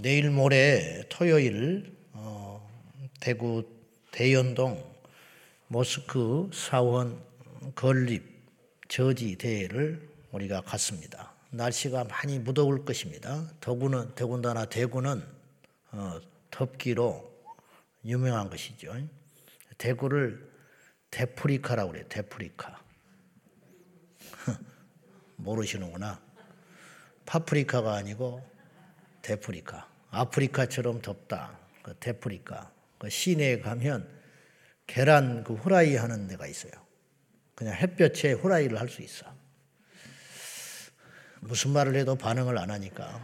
내일 모레 토요일 어, 대구 대연동 모스크 사원 건립 저지 대회를 우리가 갔습니다. 날씨가 많이 무더울 것입니다. 더구는 더군다나 대구는 어, 덥기로 유명한 것이죠. 대구를 데프리카라고 그래요. 데프리카. 모르시는구나. 파프리카가 아니고 데프리카. 아프리카처럼 덥다. 그 데프리카. 그 시내에 가면 계란 그 후라이 하는 데가 있어요. 그냥 햇볕에 후라이를 할 수 있어. 무슨 말을 해도 반응을 안 하니까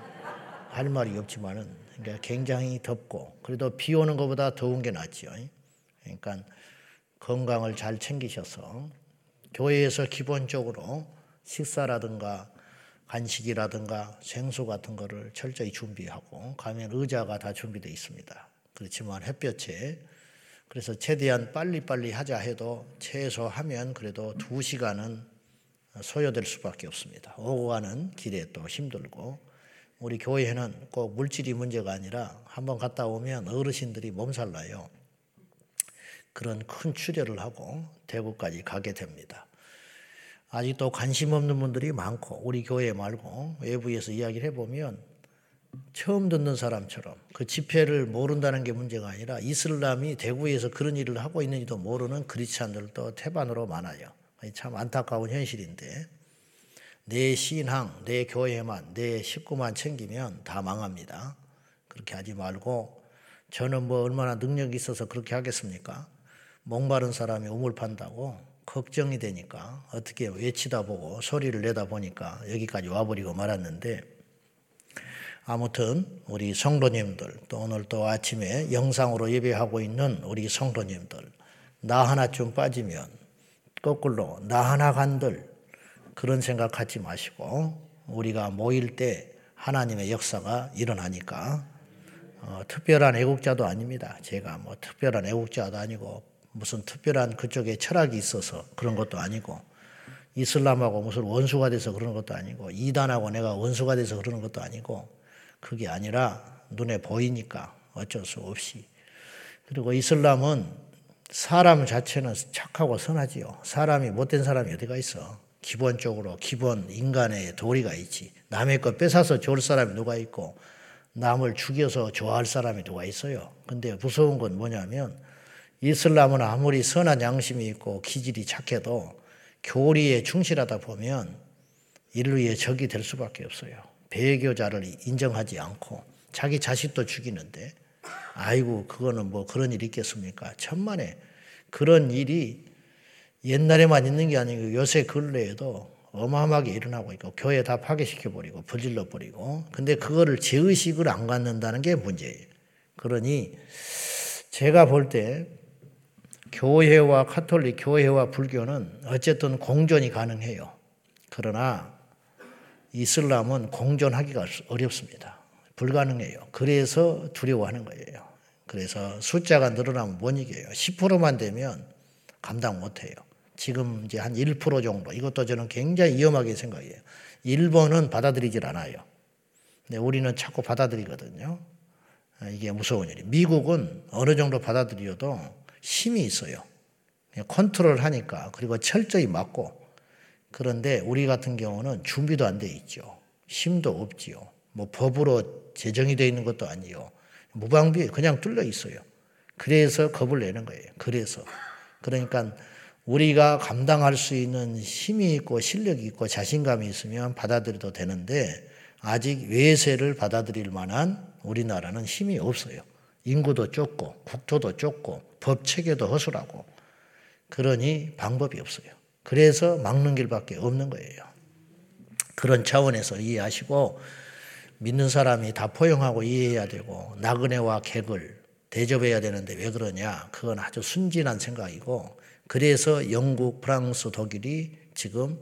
할 말이 없지만은 그러니까 굉장히 덥고 그래도 비 오는 것보다 더운 게 낫죠. 그러니까 건강을 잘 챙기셔서 교회에서 기본적으로 식사라든가 간식이라든가 생수 같은 거를 철저히 준비하고 가면 의자가 다 준비되어 있습니다. 그렇지만 햇볕에 그래서 최대한 빨리빨리 하자 해도 최소 하면 그래도 두 시간은 소요될 수밖에 없습니다. 오고 가는 길에 또 힘들고 우리 교회는 꼭 물질이 문제가 아니라 한번 갔다 오면 어르신들이 몸살 나요. 그런 큰 출혈을 하고 대구까지 가게 됩니다. 아직도 관심 없는 분들이 많고 우리 교회 말고 외부에서 이야기를 해보면 처음 듣는 사람처럼 그 집회를 모른다는 게 문제가 아니라 이슬람이 대구에서 그런 일을 하고 있는지도 모르는 크리스찬들도 태반으로 많아요. 참 안타까운 현실인데 내 신앙, 내 교회만, 내 식구만 챙기면 다 망합니다. 그렇게 하지 말고 저는 뭐 얼마나 능력이 있어서 그렇게 하겠습니까? 목마른 사람이 우물 판다고 걱정이 되니까 어떻게 외치다 보고 소리를 내다 보니까 여기까지 와버리고 말았는데 아무튼 우리 성도님들 또 오늘 또 아침에 영상으로 예배하고 있는 우리 성도님들 나 하나쯤 빠지면 거꾸로 나 하나 간들 그런 생각하지 마시고 우리가 모일 때 하나님의 역사가 일어나니까 어, 특별한 애국자도 아닙니다. 제가 뭐 특별한 애국자도 아니고 무슨 특별한 그쪽에 철학이 있어서 그런 것도 아니고 이슬람하고 무슨 원수가 돼서 그런 것도 아니고 이단하고 내가 원수가 돼서 그러는 것도 아니고 그게 아니라 눈에 보이니까 어쩔 수 없이 그리고 이슬람은 사람 자체는 착하고 선하지요. 사람이 못된 사람이 어디가 있어? 기본적으로 기본 인간의 도리가 있지. 남의 것 뺏어서 좋을 사람이 누가 있고 남을 죽여서 좋아할 사람이 누가 있어요. 근데 무서운 건 뭐냐면 이슬람은 아무리 선한 양심이 있고 기질이 착해도 교리에 충실하다 보면 인류의 적이 될 수밖에 없어요. 배교자를 인정하지 않고 자기 자식도 죽이는데 아이고 그거는 뭐 그런 일이 있겠습니까? 천만에 그런 일이 옛날에만 있는 게 아니고 요새 근래에도 어마어마하게 일어나고 있고 교회 다 파괴시켜 버리고 불질러 버리고 근데 그거를 제의식을 안 갖는다는 게 문제예요. 그러니 제가 볼 때 교회와 카톨릭 교회와 불교는 어쨌든 공존이 가능해요. 그러나 이슬람은 공존하기가 어렵습니다. 불가능해요. 그래서 두려워하는 거예요. 그래서 숫자가 늘어나면 못 이겨요. 10%만 되면 감당 못 해요. 지금 이제 한 1% 정도. 이것도 저는 굉장히 위험하게 생각해요. 일본은 받아들이질 않아요. 근데 우리는 자꾸 받아들이거든요. 아, 이게 무서운 일이. 미국은 어느 정도 받아들여도 힘이 있어요. 컨트롤 하니까. 그리고 철저히 맞고. 그런데 우리 같은 경우는 준비도 안 돼 있죠. 힘도 없지요. 뭐 법으로 제정이 되어 있는 것도 아니요. 무방비 그냥 뚫려 있어요. 그래서 겁을 내는 거예요. 그래서. 그러니까 우리가 감당할 수 있는 힘이 있고 실력이 있고 자신감이 있으면 받아들여도 되는데 아직 외세를 받아들일 만한 우리나라는 힘이 없어요. 인구도 좁고 국토도 좁고 법 체계도 허술하고 그러니 방법이 없어요. 그래서 막는 길밖에 없는 거예요. 그런 차원에서 이해하시고 믿는 사람이 다 포용하고 이해해야 되고 나그네와 객을 대접해야 되는데 왜 그러냐? 그건 아주 순진한 생각이고 그래서 영국, 프랑스, 독일이 지금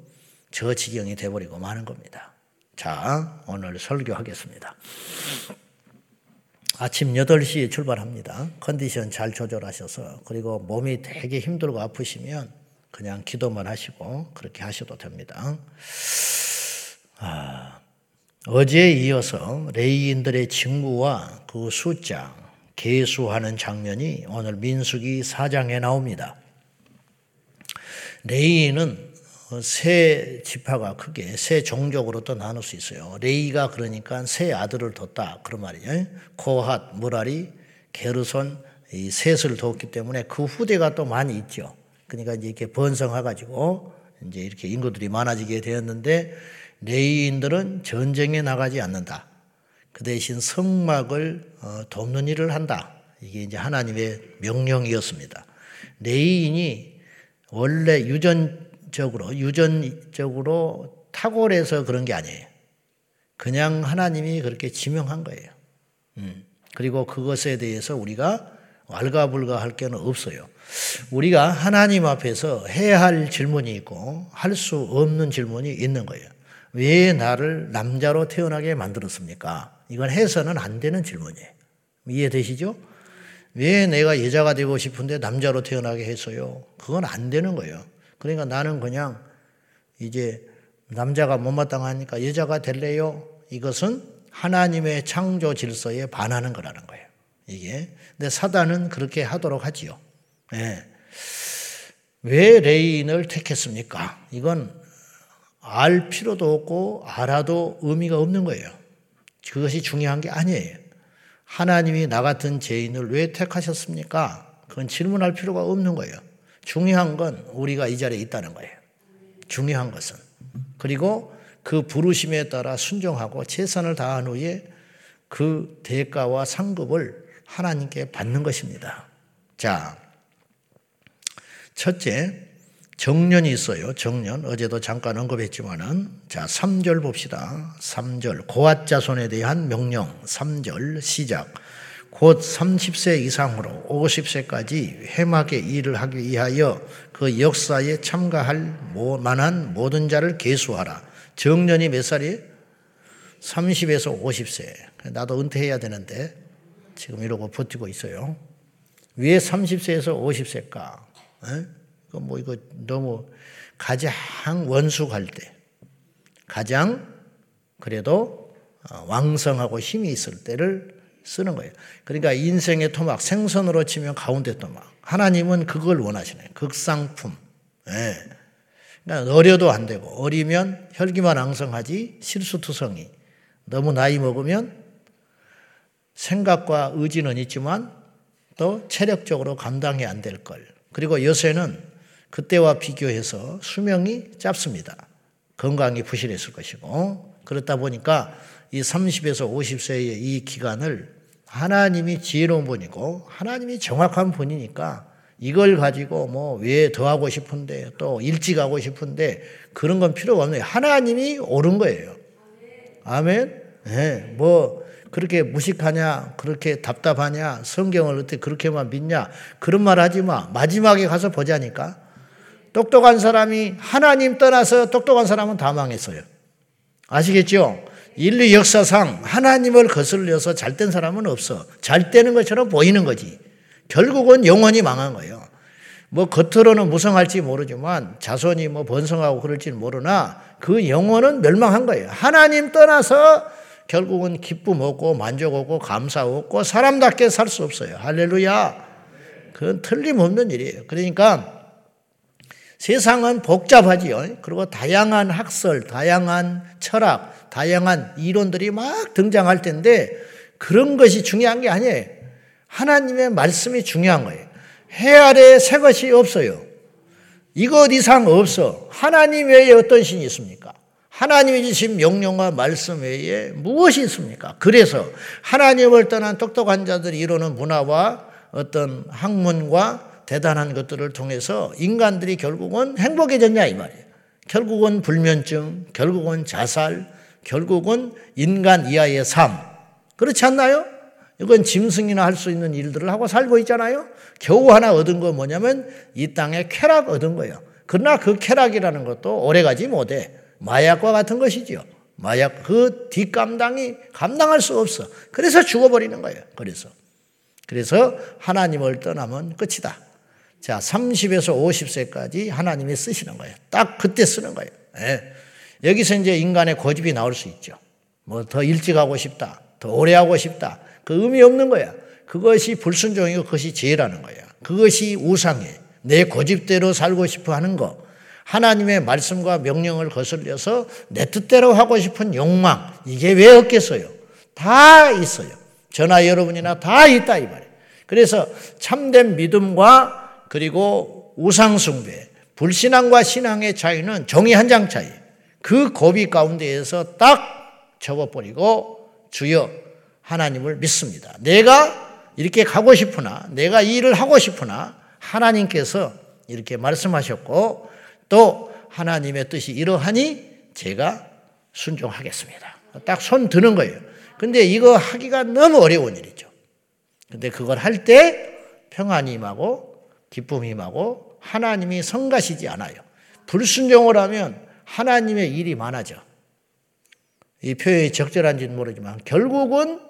저 지경이 돼버리고 마는 겁니다. 자, 오늘 설교하겠습니다. 아침 8시에 출발합니다. 컨디션 잘 조절하셔서 그리고 몸이 되게 힘들고 아프시면 그냥 기도만 하시고 그렇게 하셔도 됩니다. 아, 어제에 이어서 레이인들의 직무와 그 숫자, 계수하는 장면이 오늘 민수기 4장에 나옵니다. 레위인은 세 지파가 크게 세 종족으로 또 나눌 수 있어요. 레위가 그러니까 세 아들을 뒀다 그런 말이에요. 고핫, 므라리, 게르손 이 셋을 뒀기 때문에 그 후대가 또 많이 있죠. 그러니까 이제 이렇게 번성해가지고 이제 이렇게 인구들이 많아지게 되었는데 레위인들은 전쟁에 나가지 않는다. 그 대신 성막을 어, 돕는 일을 한다. 이게 이제 하나님의 명령이었습니다. 레이인이 원래 유전 적으로 유전적으로 탁월해서 그런 게 아니에요. 그냥 하나님이 그렇게 지명한 거예요. 음. 그리고 그것에 대해서 우리가 왈가불가 할 게는 없어요. 우리가 하나님 앞에서 해야 할 질문이 있고 할 수 없는 질문이 있는 거예요. 왜 나를 남자로 태어나게 만들었습니까? 이건 해서는 안 되는 질문이에요. 이해되시죠? 왜 내가 여자가 되고 싶은데 남자로 태어나게 했어요? 그건 안 되는 거예요. 그러니까 나는 그냥 이제 남자가 못마땅하니까 여자가 될래요? 이것은 하나님의 창조 질서에 반하는 거라는 거예요. 이게. 근데 사단은 그렇게 하도록 하지요. 네. 왜 레인을 택했습니까? 이건 알 필요도 없고 알아도 의미가 없는 거예요. 그것이 중요한 게 아니에요. 하나님이 나 같은 죄인을 왜 택하셨습니까? 그건 질문할 필요가 없는 거예요. 중요한 건 우리가 이 자리에 있다는 거예요. 중요한 것은. 그리고 그 부르심에 따라 순종하고 최선을 다한 후에 그 대가와 상급을 하나님께 받는 것입니다. 자, 첫째, 정년이 있어요. 정년. 어제도 잠깐 언급했지만은 자, 3절 봅시다. 3절. 고앗 자손에 대한 명령. 3절 시작. 곧 30세 이상으로 50세까지 회막의 일을 하기 위하여 그 역사에 참가할 만한 모든 자를 계수하라. 정년이 몇 살이에요? 30에서 50세. 나도 은퇴해야 되는데 지금 이러고 버티고 있어요. 왜 30세에서 50세일까? 뭐 이거 너무 가장 원숙할 때, 가장 그래도 어, 왕성하고 힘이 있을 때를 쓰는 거예요. 그러니까 인생의 토막, 생선으로 치면 가운데 토막. 하나님은 그걸 원하시네. 극상품. 예. 그러니까 어려도 안 되고, 어리면 혈기만 왕성하지 실수투성이. 너무 나이 먹으면 생각과 의지는 있지만 또 체력적으로 감당이 안 될 걸. 그리고 요새는 그때와 비교해서 수명이 짧습니다. 건강이 부실했을 것이고 그렇다 보니까 이 30에서 50세의 이 기간을 하나님이 지혜로운 분이고 하나님이 정확한 분이니까 이걸 가지고 뭐 왜 더 하고 싶은데 또 일찍 하고 싶은데 그런 건 필요가 없네요. 하나님이 옳은 거예요. 아멘. 네, 뭐 그렇게 무식하냐, 그렇게 답답하냐, 성경을 어떻게 그렇게만 믿냐 그런 말 하지 마. 마지막에 가서 보자니까. 똑똑한 사람이 하나님 떠나서 똑똑한 사람은 다 망했어요. 아시겠죠? 인류 역사상 하나님을 거슬려서 잘된 사람은 없어. 잘 되는 것처럼 보이는 거지. 결국은 영원히 망한 거예요. 뭐 겉으로는 무성할지 모르지만 자손이 뭐 번성하고 그럴지 모르나 그 영혼은 멸망한 거예요. 하나님 떠나서 결국은 기쁨 없고 만족 없고 감사 없고 사람답게 살 수 없어요. 할렐루야. 그건 틀림없는 일이에요. 그러니까 세상은 복잡하지요. 그리고 다양한 학설, 다양한 철학, 다양한 이론들이 막 등장할 텐데 그런 것이 중요한 게 아니에요. 하나님의 말씀이 중요한 거예요. 해 아래 새 것이 없어요. 이것 이상 없어. 하나님 외에 어떤 신이 있습니까? 하나님이 주신 명령과 말씀 외에 무엇이 있습니까? 그래서 하나님을 떠난 똑똑한 자들이 이루는 문화와 어떤 학문과 대단한 것들을 통해서 인간들이 결국은 행복해졌냐 이 말이에요. 결국은 불면증, 결국은 자살, 결국은 인간 이하의 삶. 그렇지 않나요? 이건 짐승이나 할 수 있는 일들을 하고 살고 있잖아요. 겨우 하나 얻은 거 뭐냐면 이 땅에 쾌락 얻은 거예요. 그러나 그 쾌락이라는 것도 오래가지 못해. 마약과 같은 것이지요. 마약 그 뒷감당이 감당할 수 없어. 그래서 죽어버리는 거예요. 그래서 그래서 하나님을 떠나면 끝이다. 자, 30에서 50세까지 하나님이 쓰시는 거예요. 딱 그때 쓰는 거예요. 예. 여기서 이제 인간의 고집이 나올 수 있죠. 뭐 더 일찍 하고 싶다. 더 오래 하고 싶다. 그 의미 없는 거야. 그것이 불순종이고 그것이 죄라는 거야. 그것이 우상이에요. 내 고집대로 살고 싶어 하는 거. 하나님의 말씀과 명령을 거슬려서 내 뜻대로 하고 싶은 욕망. 이게 왜 없겠어요? 다 있어요. 저나 여러분이나 다 있다 이 말이에요. 그래서 참된 믿음과 그리고 우상숭배, 불신앙과 신앙의 차이는 종이 한 장 차이. 그 고비 가운데에서 딱 접어버리고 주여 하나님을 믿습니다. 내가 이렇게 가고 싶으나 내가 이 일을 하고 싶으나 하나님께서 이렇게 말씀하셨고 또 하나님의 뜻이 이러하니 제가 순종하겠습니다. 딱 손 드는 거예요. 근데 이거 하기가 너무 어려운 일이죠. 근데 그걸 할 때 평안이 임하고 기쁨이 임하고 하나님이 성가시지 않아요. 불순종을 하면 하나님의 일이 많아져. 이 표현이 적절한지는 모르지만 결국은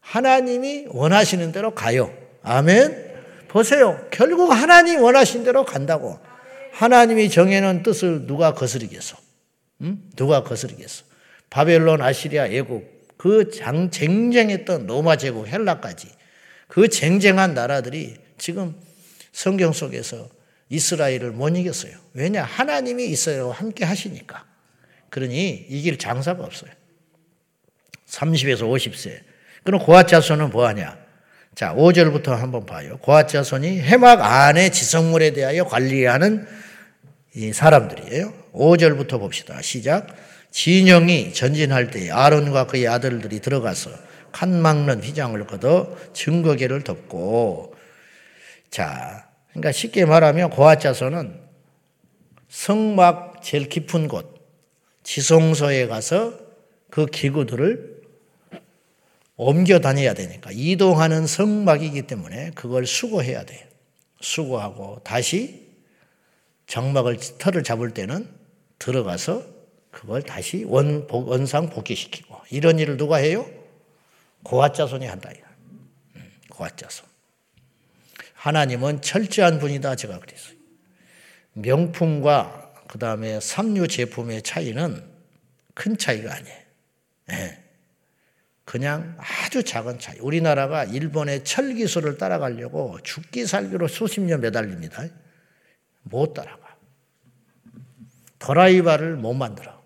하나님이 원하시는 대로 가요. 아멘. 보세요. 결국 하나님 원하신 대로 간다고. 하나님이 정해놓은 뜻을 누가 거스르겠어? 응? 누가 거스르겠어? 바벨론, 아시리아, 애국 그 장, 쟁쟁했던 로마 제국, 헬라까지 그 쟁쟁한 나라들이 지금 성경 속에서 이스라엘을 못 이겼어요. 왜냐? 하나님이 이스라엘과 함께 하시니까. 그러니 이길 장사가 없어요. 30에서 50세. 그럼 고앗 자손은 뭐 하냐? 자, 5절부터 한번 봐요. 고앗 자손이 해막 안에 지성물에 대하여 관리하는 이 사람들이에요. 5절부터 봅시다. 시작. 진영이 전진할 때 아론과 그의 아들들이 들어가서 칸 막는 휘장을 걷어 증거계를 덮고 자, 그러니까 쉽게 말하면 자손은 성막 제일 깊은 곳 지성소에 가서 그 기구들을 옮겨 다녀야 되니까 이동하는 성막이기 때문에 그걸 수거해야 돼요. 수거하고 다시 장막을 털을 잡을 때는 들어가서 그걸 다시 원, 원상 복귀시키고 이런 일을 누가 해요? 고아자손이 한다. 음, 고아자손. 하나님은 철저한 분이다 제가 그랬어요. 명품과 그 다음에 삼류 제품의 차이는 큰 차이가 아니에요. 네. 그냥 아주 작은 차이. 우리나라가 일본의 철 기술을 따라가려고 죽기 살기로 수십 년 매달립니다. 못 따라가. 드라이버를 못 만들어.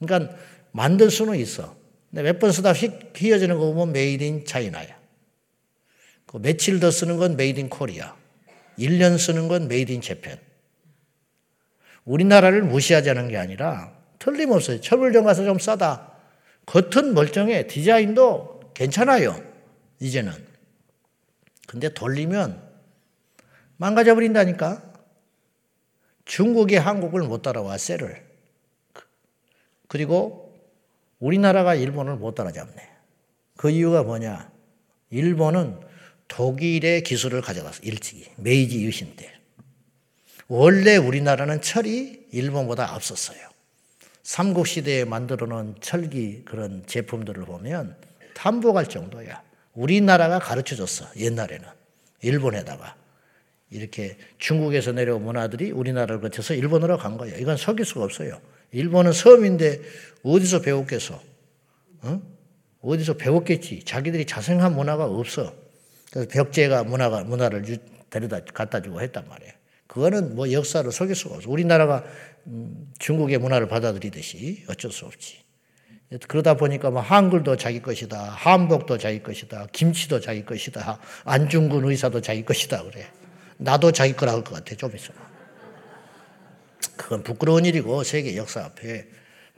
그러니까 만들 수는 있어. 근데 몇 번 쓰다 휙 휘어지는 거 보면 made in China야. 그 며칠 더 쓰는 건 made in Korea. 1년 쓰는 건 made in Japan. 우리나라를 무시하자는 게 아니라 틀림없어요. 철물점 가서 좀 싸다. 겉은 멀쩡해. 디자인도 괜찮아요. 이제는. 근데 돌리면 망가져 버린다니까. 중국이 한국을 못 따라와, 셀을. 그리고 우리나라가 일본을 못 따라잡네. 그 이유가 뭐냐? 일본은 독일의 기술을 가져갔어, 일찍이. 메이지 유신 때. 원래 우리나라는 철이 일본보다 앞섰어요. 삼국 시대에 만들어 놓은 철기 그런 제품들을 보면 탐복할 정도야. 우리나라가 가르쳐 줬어, 옛날에는. 일본에다가. 이렇게 중국에서 내려온 문화들이 우리나라를 거쳐서 일본으로 간 거예요. 이건 속일 수가 없어요. 일본은 섬인데 어디서 배웠겠어? 어? 어디서 배웠겠지. 자기들이 자생한 문화가 없어. 그래서 벽제가 문화가, 문화를 데려다 갖다 주고 했단 말이에요. 그거는 뭐 역사를 속일 수가 없어. 우리나라가 음, 중국의 문화를 받아들이듯이 어쩔 수 없지. 그러다 보니까 뭐 한글도 자기 것이다. 한복도 자기 것이다. 김치도 자기 것이다. 안중근 의사도 자기 것이다. 그래. 나도 자기 거라 할 것 같아. 좀 있으면. 그건 부끄러운 일이고 세계 역사 앞에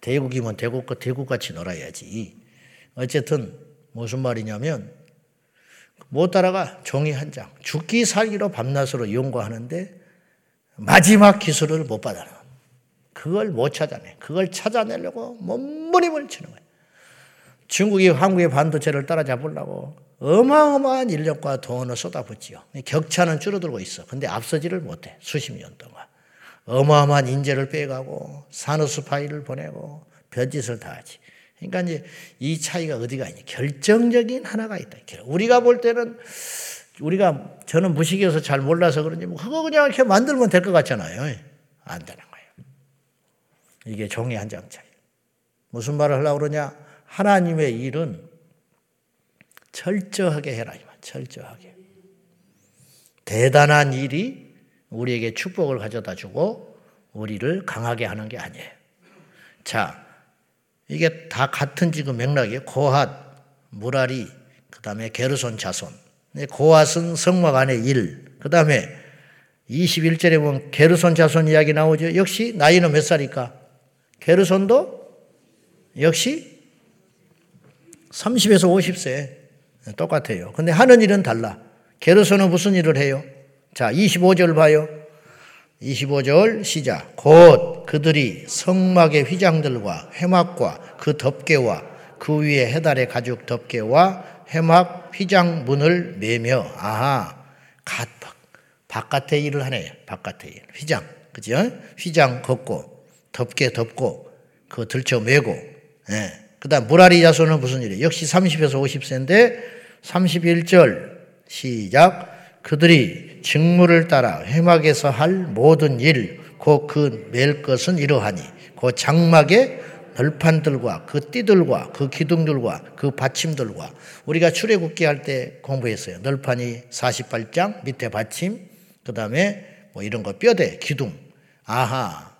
대국이면 대국, 대국같이 놀아야지. 어쨌든 무슨 말이냐면 못 따라가 종이 한 장. 죽기 살기로 밤낮으로 연구하는데 마지막 기술을 못 받아내. 그걸 못 찾아내. 그걸 찾아내려고 몸부림을 치는 거예요. 중국이 한국의 반도체를 따라잡으려고 어마어마한 인력과 돈을 쏟아붓지요. 격차는 줄어들고 있어. 근데 앞서지를 못해. 수십 년 동안. 어마어마한 인재를 빼가고 산업스파이를 보내고 별짓을 다 하지. 그러니까 이제 이 차이가 어디가 있냐. 결정적인 하나가 있다. 우리가 볼 때는 우리가 저는 무식해서 잘 몰라서 그런지 뭐 그거 그냥 이렇게 만들면 될 것 같잖아요. 안 되는 거예요. 이게 종이 한 장 차이. 무슨 말을 하려고 그러냐? 하나님의 일은 철저하게 해라. 철저하게. 대단한 일이 우리에게 축복을 가져다 주고 우리를 강하게 하는 게 아니에요. 자, 이게 다 같은 지금 맥락이에요. 고핫, 무라리, 그 다음에 게르손 자손. 고핫은 성막 안의 일. 그 다음에 21절에 보면 게르손 자손 이야기 나오죠. 역시 나이는 몇 살일까? 게르손도 역시 30에서 50세. 똑같아요. 근데 하는 일은 달라. 게르손은 무슨 일을 해요? 자, 25절 봐요. 25절 시작. 곧 그들이 성막의 휘장들과 해막과 그 덮개와 그 위에 해달의 가죽 덮개와 해막 휘장 문을 매며 아하 갓 바깥의 일을 하네. 바깥의 일. 휘장. 그죠? 휘장 걷고 덮개 덮고 그 들쳐 매고 예. 그다음 무라리 자손은 무슨 일이에요? 역시 30에서 50세인데 31절 시작 그들이 직무를 따라 해막에서 할 모든 일, 곧그맬 것은 이러하니, 그 장막의 널판들과 그 띠들과 그 기둥들과 그 받침들과 우리가 출애굽기 할 때 공부했어요. 널판이 48장 밑에 받침 그 다음에 뭐 이런 거 뼈대 기둥. 아하.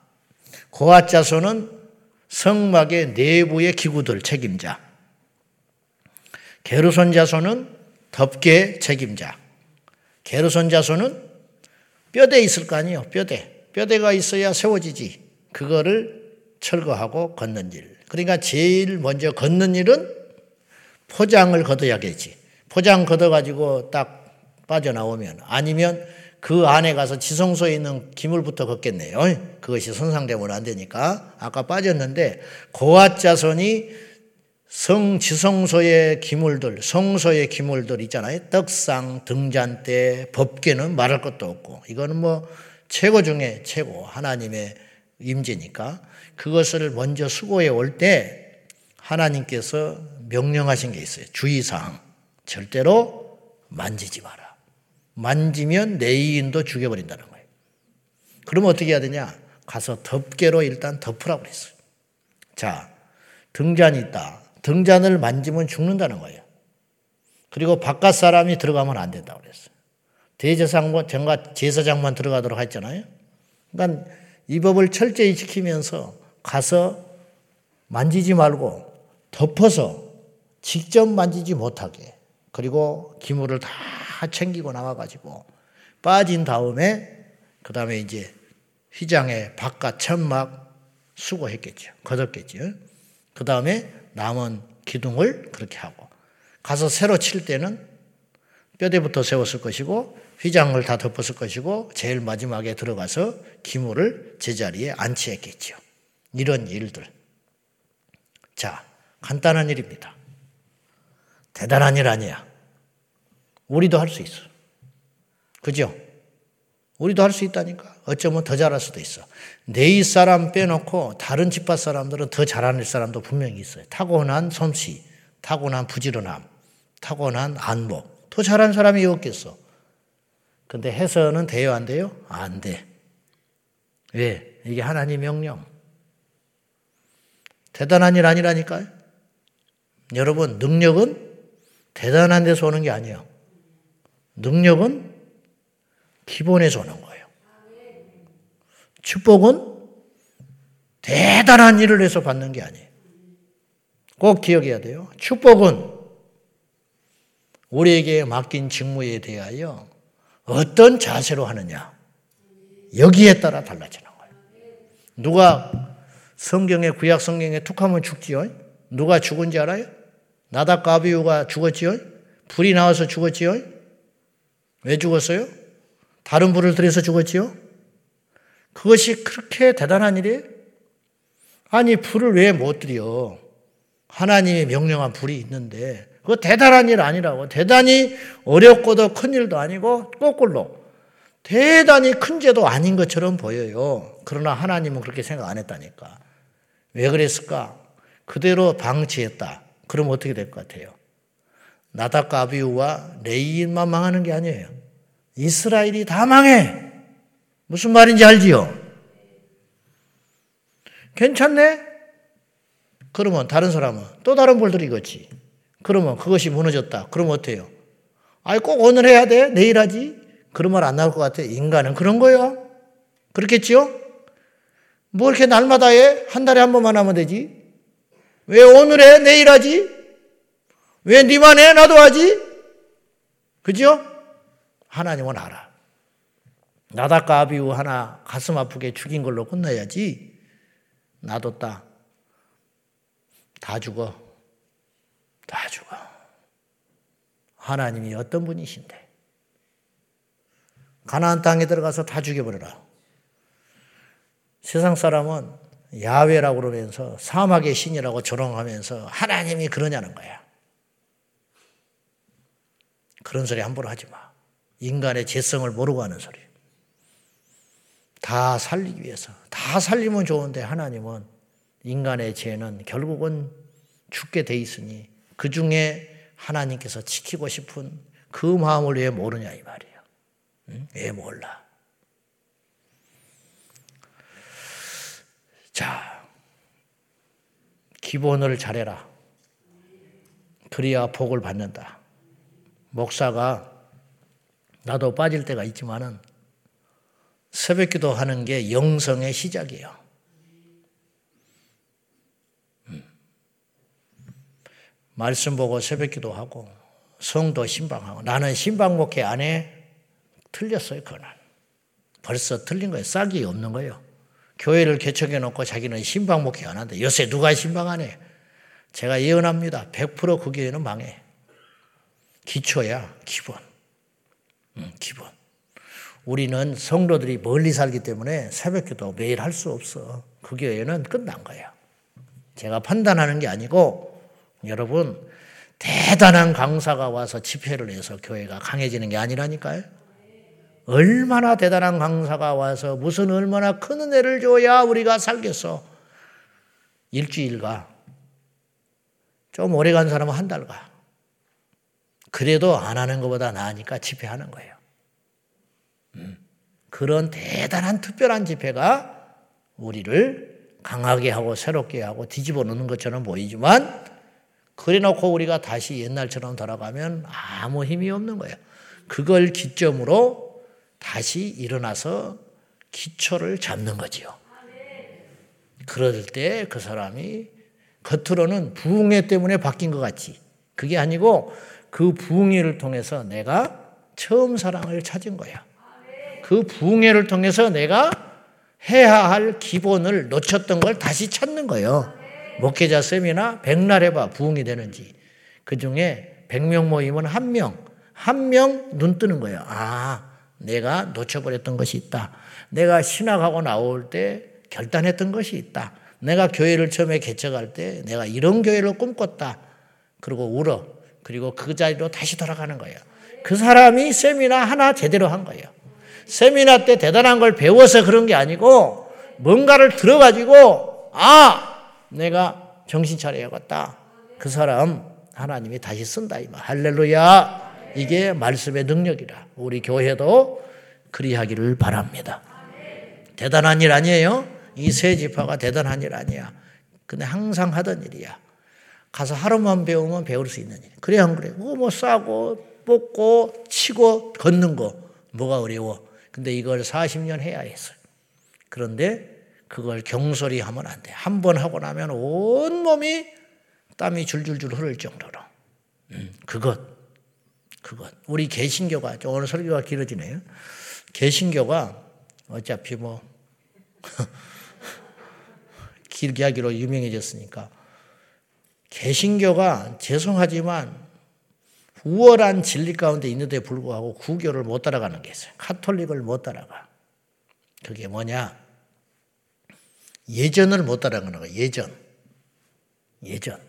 고아 자손은 성막의 내부의 기구들 책임자. 게르손 자손은 덮개 책임자 게르손 자손은 뼈대 있을 거 아니에요. 뼈대. 뼈대가 있어야 세워지지. 그거를 철거하고 걷는 일. 그러니까 제일 먼저 걷는 일은 포장을 걷어야겠지. 포장 걷어가지고 딱 빠져나오면 아니면 그 안에 가서 지성소에 있는 기물부터 걷겠네요. 그것이 손상되면 안 되니까. 아까 빠졌는데 고아 자손이 성지성소의 기물들, 성소의 기물들 있잖아요. 떡상, 등잔대, 법계는 말할 것도 없고 이거는 뭐 최고 중에 최고 하나님의 임재니까 그것을 먼저 수고해 올 때 하나님께서 명령하신 게 있어요. 주의사항. 절대로 만지지 마라. 만지면 내인도 죽여버린다는 거예요. 그러면 어떻게 해야 되냐? 가서 덮개로 일단 덮으라고 그랬어요. 자, 등잔이 있다. 등잔을 만지면 죽는다는 거예요. 그리고 바깥 사람이 들어가면 안 된다고 그랬어요. 대제사장과 제사장만 들어가도록 했잖아요. 그러니까 이 법을 철저히 지키면서 가서 만지지 말고 덮어서 직접 만지지 못하게 그리고 기물을 다 챙기고 나와가지고 빠진 다음에 그 다음에 이제 휘장의 바깥 천막 수고했겠죠. 걷었겠죠. 그 다음에 남은 기둥을 그렇게 하고 가서 새로 칠 때는 뼈대부터 세웠을 것이고 휘장을 다 덮었을 것이고 제일 마지막에 들어가서 기물을 제자리에 안치했겠죠. 이런 일들. 자, 간단한 일입니다. 대단한 일 아니야. 우리도 할 수 있어. 그죠? 우리도 할 수 있다니까. 어쩌면 더 잘할 수도 있어. 내 사람 빼놓고 다른 집합 사람들은 더 잘하는 사람도 분명히 있어요. 타고난 솜씨, 타고난 부지런함, 타고난 안목. 더 잘하는 사람이 없겠어. 근데 해서는 돼요, 안 돼요? 안 돼. 왜? 이게 하나님 명령. 대단한 일 아니라니까요. 여러분, 능력은 대단한 데서 오는 게 아니에요. 능력은 기본에서 오는 거예요. 축복은 대단한 일을 해서 받는 게 아니에요. 꼭 기억해야 돼요. 축복은 우리에게 맡긴 직무에 대하여 어떤 자세로 하느냐. 여기에 따라 달라지는 거예요. 누가 성경에, 구약 성경에 툭 하면 죽지요? 누가 죽은지 알아요? 나답과 아비우가 죽었지요? 불이 나와서 죽었지요? 왜 죽었어요? 다른 불을 들여서 죽었지요? 그것이 그렇게 대단한 일이에요? 아니, 불을 왜 못 들여? 하나님이 명령한 불이 있는데, 그거 대단한 일 아니라고. 대단히 어렵고도 큰 일도 아니고, 거꾸로. 대단히 큰 죄도 아닌 것처럼 보여요. 그러나 하나님은 그렇게 생각 안 했다니까. 왜 그랬을까? 그대로 방치했다. 그럼 어떻게 될 것 같아요? 나답과 아비우와 레이인만 망하는 게 아니에요. 이스라엘이 다 망해. 무슨 말인지 알지요? 괜찮네? 그러면 다른 사람은 또 다른 볼들이 겠지 그러면 그것이 무너졌다. 그러면 어때요? 아이, 꼭 오늘 해야 돼? 내일 하지? 그런 말 안 나올 것 같아. 인간은 그런 거요. 그렇겠지요? 뭐 이렇게 날마다 해? 한 달에 한 번만 하면 되지? 왜 오늘 해? 내일 하지? 왜 니만 해? 나도 하지? 그죠? 하나님은 알아. 나닷가 아비우 하나 가슴 아프게 죽인 걸로 끝나야지. 놔뒀다. 다 죽어. 다 죽어. 하나님이 어떤 분이신데. 가나안 땅에 들어가서 다 죽여버려라. 세상 사람은 야외라고 그러면서 사막의 신이라고 조롱하면서 하나님이 그러냐는 거야. 그런 소리 함부로 하지 마. 인간의 죄성을 모르고 하는 소리. 다 살리기 위해서. 다 살리면 좋은데 하나님은 인간의 죄는 결국은 죽게 돼 있으니 그 중에 하나님께서 지키고 싶은 그 마음을 왜 모르냐 이 말이에요. 응? 왜 몰라? 자, 기본을 잘해라. 그래야 복을 받는다. 목사가 나도 빠질 때가 있지만은 새벽 기도 하는 게 영성의 시작이에요. 음. 말씀 보고 새벽 기도 하고 성도 신방하고 나는 신방 목회 안에 틀렸어요, 그날. 벌써 틀린 거예요. 싹이 없는 거예요. 교회를 개척해 놓고 자기는 신방 목회 안 한다. 요새 누가 신방 안 해? 제가 예언합니다. 100%그 교회는 망해. 기초야, 기본. 음, 기본. 우리는 성도들이 멀리 살기 때문에 새벽기도 매일 할 수 없어. 그 교회는 끝난 거예요. 제가 판단하는 게 아니고 여러분 대단한 강사가 와서 집회를 해서 교회가 강해지는 게 아니라니까요. 얼마나 대단한 강사가 와서 무슨 얼마나 큰 은혜를 줘야 우리가 살겠어. 일주일 가. 좀 오래 간 사람은 한 달 가. 그래도 안 하는 것보다 나으니까 집회하는 거예요. 음. 그런 대단한 특별한 집회가 우리를 강하게 하고 새롭게 하고 뒤집어 놓는 것처럼 보이지만 그래 놓고 우리가 다시 옛날처럼 돌아가면 아무 힘이 없는 거예요. 그걸 기점으로 다시 일어나서 기초를 잡는 거지요. 그럴 때 그 사람이 겉으로는 부흥회 때문에 바뀐 것 같지. 그게 아니고 그 부흥회를 통해서 내가 처음 사랑을 찾은 거야. 그 부흥회를 통해서 내가 해야 할 기본을 놓쳤던 걸 다시 찾는 거예요. 목회자 쌤이나 백날 해봐 부흥이 되는지. 그 중에 100명 모이면 한 명, 한 명 눈 뜨는 거예요. 아, 내가 놓쳐버렸던 것이 있다. 내가 신학하고 나올 때 결단했던 것이 있다. 내가 교회를 처음에 개척할 때 내가 이런 교회를 꿈꿨다. 그리고 울어. 그리고 그 자리로 다시 돌아가는 거예요. 그 사람이 세미나 하나 제대로 한 거예요. 세미나 때 대단한 걸 배워서 그런 게 아니고 뭔가를 들어가지고 아 내가 정신 차려야겠다. 그 사람 하나님이 다시 쓴다 이 말. 할렐루야. 이게 말씀의 능력이라. 우리 교회도 그리하기를 바랍니다. 대단한 일 아니에요? 이 세 지파가 대단한 일 아니야. 근데 항상 하던 일이야. 가서 하루만 배우면 배울 수 있는 일. 그래 안 그래? 뭐 싸고 뽑고 치고 걷는 거 뭐가 어려워? 근데 이걸 40년 해야 했어요. 그런데 그걸 경솔히 하면 안 돼. 한 번 하고 나면 온 몸이 땀이 줄줄줄 흐를 정도로. 음, 그것, 그것. 우리 개신교가, 오늘 설교가 길어지네요. 개신교가 어차피 뭐, 길게 하기로 유명해졌으니까. 개신교가 죄송하지만 우월한 진리 가운데 있는데 불구하고 구교를 못 따라가는 게 있어요. 카톨릭을 못 따라가. 그게 뭐냐? 예전을 못 따라가는 거예요. 예전. 예전.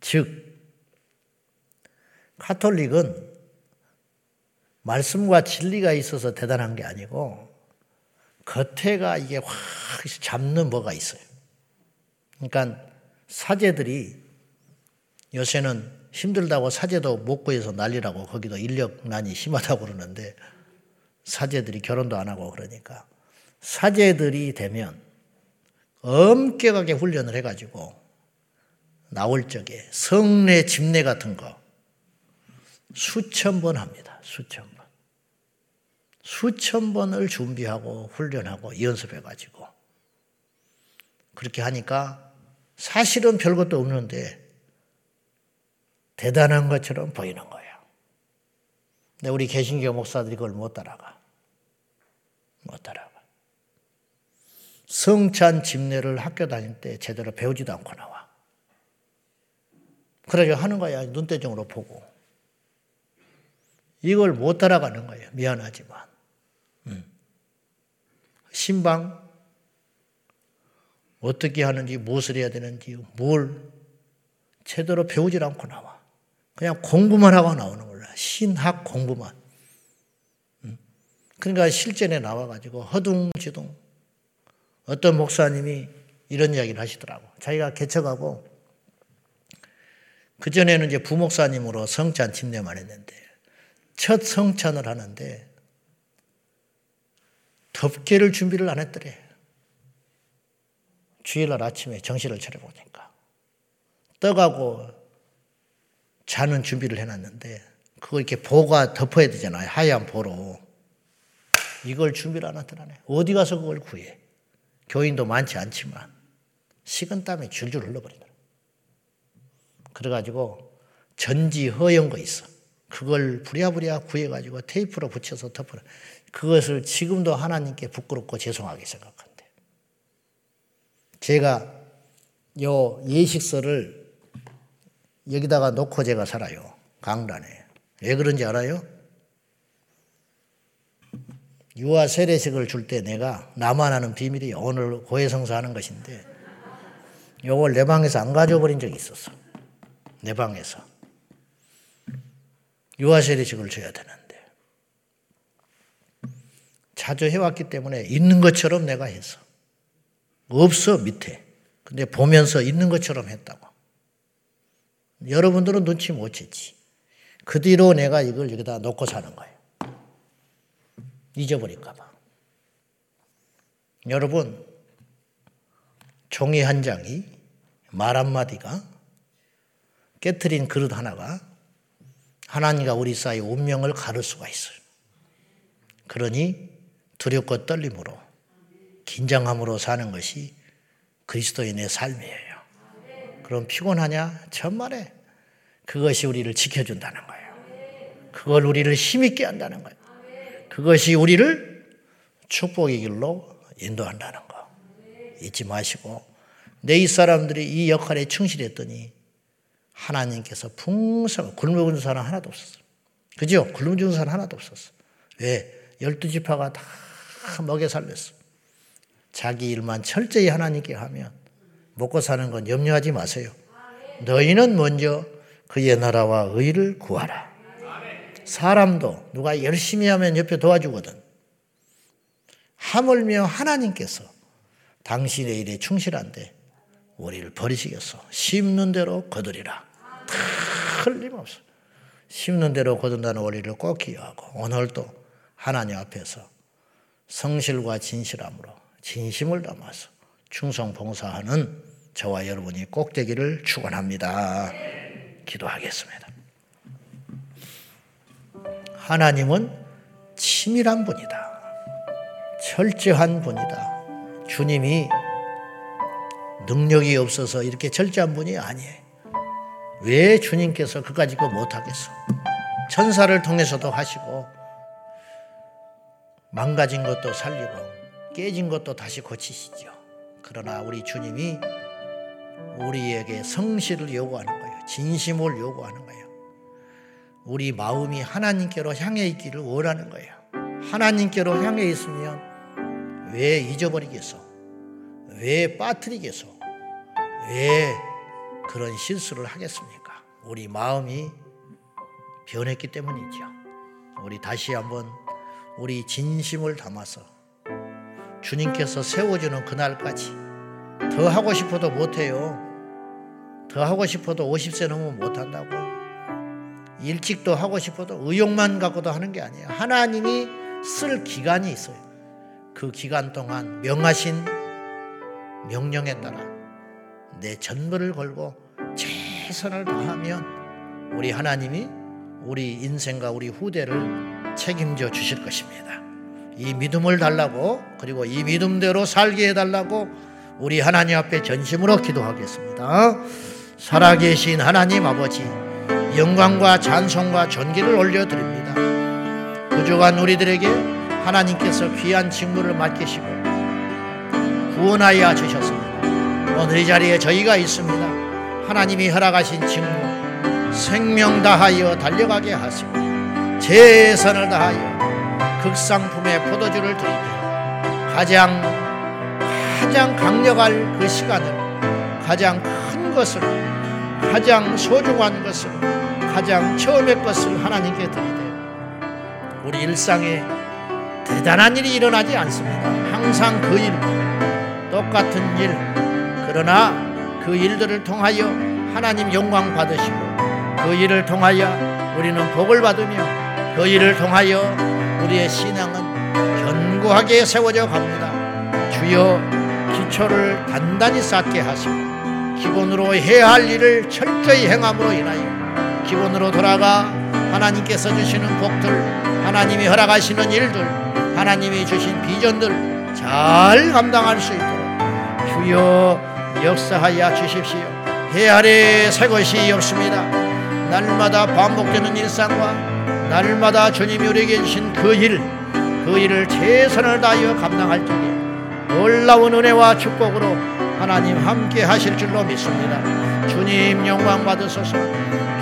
즉, 카톨릭은 말씀과 진리가 있어서 대단한 게 아니고 겉에가 이게 확 잡는 뭐가 있어요. 그러니까 사제들이 요새는 힘들다고 사제도 못 구해서 난리라고 거기도 인력난이 심하다고 그러는데 사제들이 결혼도 안 하고 그러니까 사제들이 되면 엄격하게 훈련을 해가지고 나올 적에 성례 집례 같은 거 수천 번 합니다. 수천 번. 수천 번을 준비하고 훈련하고 연습해 가지고 그렇게 하니까 사실은 별것도 없는데 대단한 것처럼 보이는 거예요. 근데 우리 개신교 목사들이 그걸 못 따라가. 못 따라가. 성찬 집례를 학교 다닐 때 제대로 배우지도 않고 나와. 그래서 하는 거야. 눈대중으로 보고. 이걸 못 따라가는 거예요. 미안하지만. 음. 신방 어떻게 하는지 무엇을 해야 되는지 뭘 제대로 배우질 않고 나와. 그냥 공부만 하고 나오는 거야. 신학 공부만. 음. 그러니까 실전에 나와가지고 허둥지둥 어떤 목사님이 이런 이야기를 하시더라고. 자기가 개척하고 그전에는 이제 부목사님으로 성찬 침례만 했는데 첫 성찬을 하는데 덮개를 준비를 안 했더래. 주일날 아침에 정신을 차려보니까 떡하고 자는 준비를 해놨는데 그걸 이렇게 보가 덮어야 되잖아요. 하얀 보로. 이걸 준비를 안 하더라네. 어디 가서 그걸 구해. 교인도 많지 않지만 식은땀이 줄줄 흘러버리더라. 그래가지고 전지 허연 거 있어. 그걸 부랴부랴 구해가지고 테이프로 붙여서 덮어라. 그것을 지금도 하나님께 부끄럽고 죄송하게 생각한대. 제가 요 예식서를 여기다가 놓고 제가 살아요. 강단에. 왜 그런지 알아요? 유아 세례식을 줄 때 내가 나만 아는 비밀이 오늘 고해성사 하는 것인데 요걸 내 방에서 안 가져버린 적이 있었어. 내 방에서. 유아 세례식을 줘야 되는데. 자주 해왔기 때문에 있는 것처럼 내가 했어. 없어, 밑에. 근데 보면서 있는 것처럼 했다고. 여러분들은 눈치 못 챘지. 그 뒤로 내가 이걸 여기다 놓고 사는 거예요. 잊어버릴까봐. 여러분, 종이 한 장이 말 한마디가 깨트린 그릇 하나가 하나님과 우리 사이 운명을 가를 수가 있어요. 그러니 두렵고 떨림으로 긴장함으로 사는 것이 그리스도인의 삶이에요. 그럼 피곤하냐? 천만에 그것이 우리를 지켜준다는 거예요. 그걸 우리를 힘있게 한다는 거예요. 그것이 우리를 축복의 길로 인도한다는 거. 잊지 마시고 내 이 사람들이 이 역할에 충실했더니 하나님께서 풍성 굶어 죽는 사람 하나도 없었어. 그죠? 굶어 죽는 사람 하나도 없었어. 왜? 열두 지파가 다 먹여 살렸어. 자기 일만 철저히 하나님께 하면 먹고 사는 건 염려하지 마세요. 너희는 먼저 그의 나라와 의를 구하라. 사람도 누가 열심히 하면 옆에 도와주거든. 하물며 하나님께서 당신의 일에 충실한데 우리를 버리시겠어. 심는 대로 거두리라. 틀림없어. 심는 대로 거둔다는 원리를 꼭 기억하고 오늘도 하나님 앞에서 성실과 진실함으로 진심을 담아서 충성 봉사하는 저와 여러분이 꼭 되기를 축원합니다. 기도하겠습니다. 하나님은 치밀한 분이다. 철저한 분이다. 주님이 능력이 없어서 이렇게 철저한 분이 아니에요. 왜 주님께서 그까지 그 못하겠어? 천사를 통해서도 하시고, 망가진 것도 살리고, 깨진 것도 다시 고치시죠. 그러나 우리 주님이 우리에게 성실을 요구하는 거예요. 진심을 요구하는 거예요. 우리 마음이 하나님께로 향해 있기를 원하는 거예요. 하나님께로 향해 있으면 왜 잊어버리겠어? 왜 빠뜨리겠어? 왜 그런 실수를 하겠습니까? 우리 마음이 변했기 때문이죠. 우리 다시 한번 우리 진심을 담아서 주님께서 세워주는 그날까지 더 하고 싶어도 못해요. 더 하고 싶어도 50세 넘으면 못한다고. 일찍도 하고 싶어도 의욕만 갖고도 하는 게 아니에요. 하나님이 쓸 기간이 있어요. 그 기간 동안 명하신 명령에 따라 내 전부를 걸고 최선을 다하면 우리 하나님이 우리 인생과 우리 후대를 책임져 주실 것입니다. 이 믿음을 달라고 그리고 이 믿음대로 살게 해달라고 우리 하나님 앞에 전심으로 기도하겠습니다. 살아계신 하나님 아버지 영광과 찬송과 존귀를 올려드립니다. 부족한 우리들에게 하나님께서 귀한 직무를 맡기시고 구원하여 주셨습니다. 오늘 이 자리에 저희가 있습니다. 하나님이 허락하신 직무 생명 다하여 달려가게 하시고 최선을 다하여 극상품의 포도주를 드리며 가장 가장 강력할 그 시간을 가장 큰 것을 가장 소중한 것을 가장 처음의 것을 하나님께 드리되 우리 일상에 대단한 일이 일어나지 않습니다. 항상 그 일, 똑같은 일, 그러나 그 일들을 통하여 하나님 영광 받으시고 그 일을 통하여 우리는 복을 받으며 그 일을 통하여 우리의 신앙은 견고하게 세워져 갑니다. 주여 기초를 단단히 쌓게 하시고 기본으로 해야 할 일을 철저히 행함으로 인하여 기본으로 돌아가 하나님께서 주시는 복들, 하나님이 허락하시는 일들, 하나님이 주신 비전들 잘 감당할 수 있도록 주여 역사하여 주십시오. 해 아래 새 것이 없습니다. 날마다 반복되는 일상과 날마다 주님이 우리에게 주신 그 일, 그 일을 최선을 다하여 감당할 적에 놀라운 은혜와 축복으로 하나님 함께 하실 줄로 믿습니다. 주님 영광 받으소서.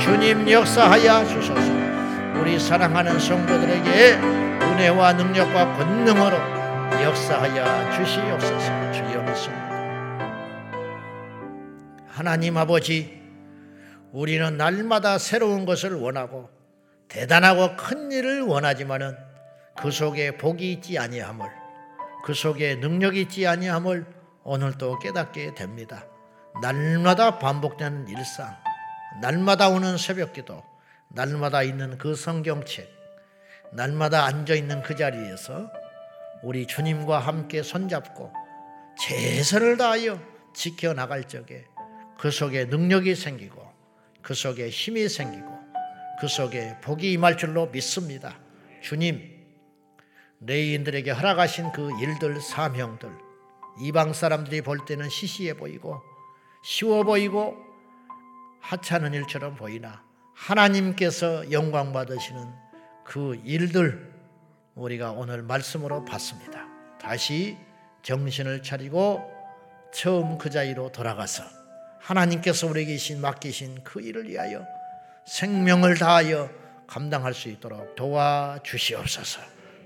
주님 역사하여 주소서. 우리 사랑하는 성도들에게 은혜와 능력과 권능으로 역사하여 주시옵소서. 주여 믿습니다. 하나님 아버지, 우리는 날마다 새로운 것을 원하고 대단하고 큰 일을 원하지만은 그 속에 복이 있지 아니함을 그 속에 능력이 있지 아니함을 오늘도 깨닫게 됩니다. 날마다 반복되는 일상, 날마다 오는 새벽 기도, 날마다 있는 그 성경책, 날마다 앉아 있는 그 자리에서 우리 주님과 함께 손잡고 최선을 다하여 지켜 나갈 적에 그 속에 능력이 생기고 그 속에 힘이 생기고 그 속에 복이 임할 줄로 믿습니다. 주님, 레인들에게 허락하신 그 일들, 사명들, 이방 사람들이 볼 때는 시시해 보이고 쉬워 보이고 하찮은 일처럼 보이나 하나님께서 영광 받으시는 그 일들 우리가 오늘 말씀으로 봤습니다. 다시 정신을 차리고 처음 그 자리로 돌아가서 하나님께서 우리에게 맡기신 그 일을 위하여 생명을 다하여 감당할 수 있도록 도와 주시옵소서.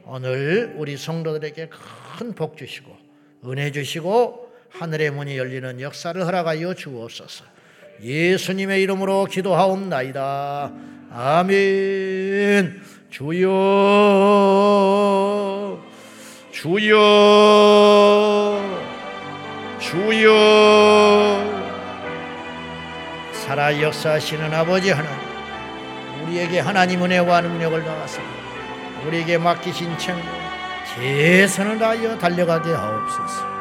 오늘 우리 성도들에게 큰 복 주시고 은혜 주시고 하늘의 문이 열리는 역사를 허락하여 주옵소서. 예수님의 이름으로 기도하옵나이다. 아멘. 주여, 주여, 주여. 살아 역사하시는 아버지 하나님, 우리에게 하나님 은혜와 능력을 더하사 우리에게 맡기신 책무 최선을 다하여 달려가게 하옵소서.